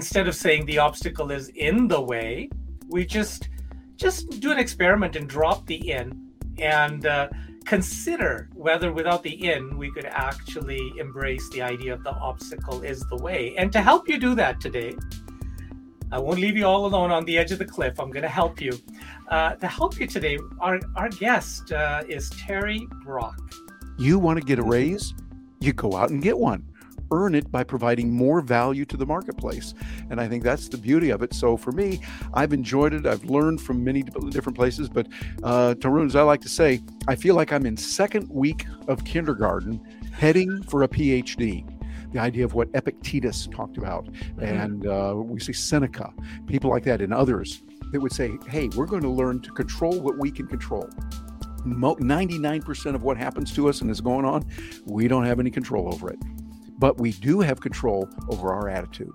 instead of saying the obstacle is in the way, we just just do an experiment and drop the in and uh, consider whether without the in we could actually embrace the idea of the obstacle is the way. And to help you do that today, I won't leave you all alone on the edge of the cliff. I'm going to help you. Uh, to help you today, our, our guest uh, is Terry Brock. You want to get a raise? You go out and get one earn it by providing more value to the marketplace. And I think that's the beauty of it. So for me, I've enjoyed it. I've learned from many different places. But uh, Tarun, as I like to say, I feel like I'm in second week of kindergarten heading for a PhD the idea of what Epictetus talked about. Mm-hmm. And uh, we see Seneca, people like that, and others that would say, hey, we're going to learn to control what we can control. 99% of what happens to us and is going on, we don't have any control over it but we do have control over our attitude.